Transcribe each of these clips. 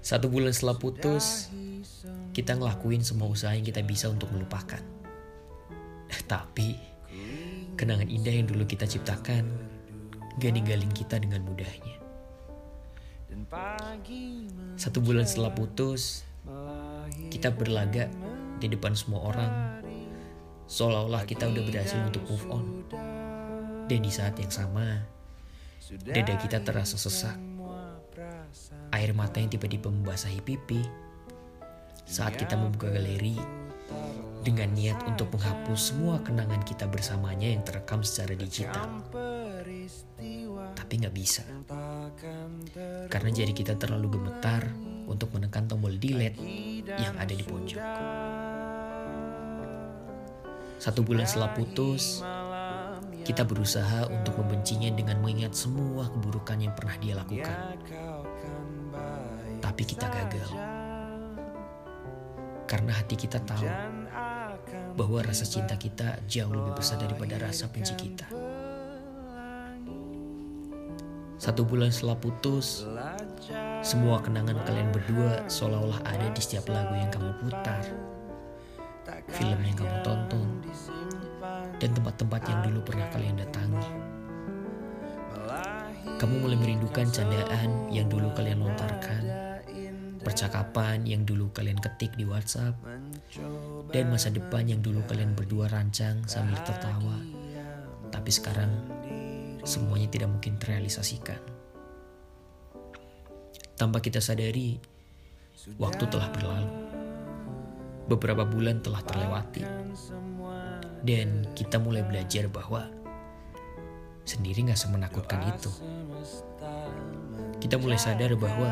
Satu bulan setelah putus, kita ngelakuin semua usaha yang kita bisa untuk melupakan. Tapi, kenangan indah yang dulu kita ciptakan gak ninggalin kita dengan mudahnya. Satu bulan setelah putus, kita berlaga di depan semua orang, seolah-olah kita udah berhasil untuk move on. Dan di saat yang sama, dada kita terasa sesak air mata yang tiba-tiba membasahi pipi saat kita membuka galeri dengan niat untuk menghapus semua kenangan kita bersamanya yang terekam secara digital. Tapi nggak bisa. Karena jari kita terlalu gemetar untuk menekan tombol delete yang ada di pojok. Satu bulan setelah putus, kita berusaha untuk membencinya dengan mengingat semua keburukan yang pernah dia lakukan tapi kita gagal. Karena hati kita tahu bahwa rasa cinta kita jauh lebih besar daripada rasa benci kita. Satu bulan setelah putus, semua kenangan kalian berdua seolah-olah ada di setiap lagu yang kamu putar, film yang kamu tonton, dan tempat-tempat yang dulu pernah kalian datangi. Kamu mulai merindukan candaan yang dulu kalian lontarkan percakapan yang dulu kalian ketik di WhatsApp, dan masa depan yang dulu kalian berdua rancang sambil tertawa, tapi sekarang semuanya tidak mungkin terrealisasikan. Tanpa kita sadari, waktu telah berlalu. Beberapa bulan telah terlewati, dan kita mulai belajar bahwa sendiri gak semenakutkan itu. Kita mulai sadar bahwa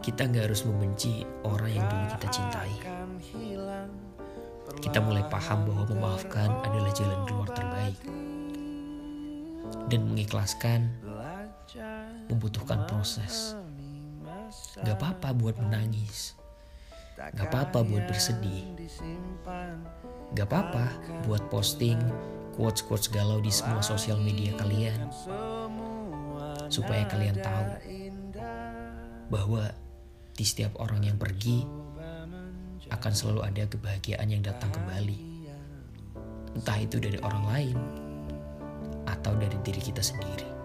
kita nggak harus membenci orang yang dulu kita cintai. Kita mulai paham bahwa memaafkan adalah jalan keluar terbaik. Dan mengikhlaskan membutuhkan proses. Gak apa-apa buat menangis. Gak apa-apa buat bersedih. Gak apa-apa buat posting quotes-quotes galau di semua sosial media kalian. Supaya kalian tahu bahwa di setiap orang yang pergi, akan selalu ada kebahagiaan yang datang kembali. Entah itu dari orang lain atau dari diri kita sendiri.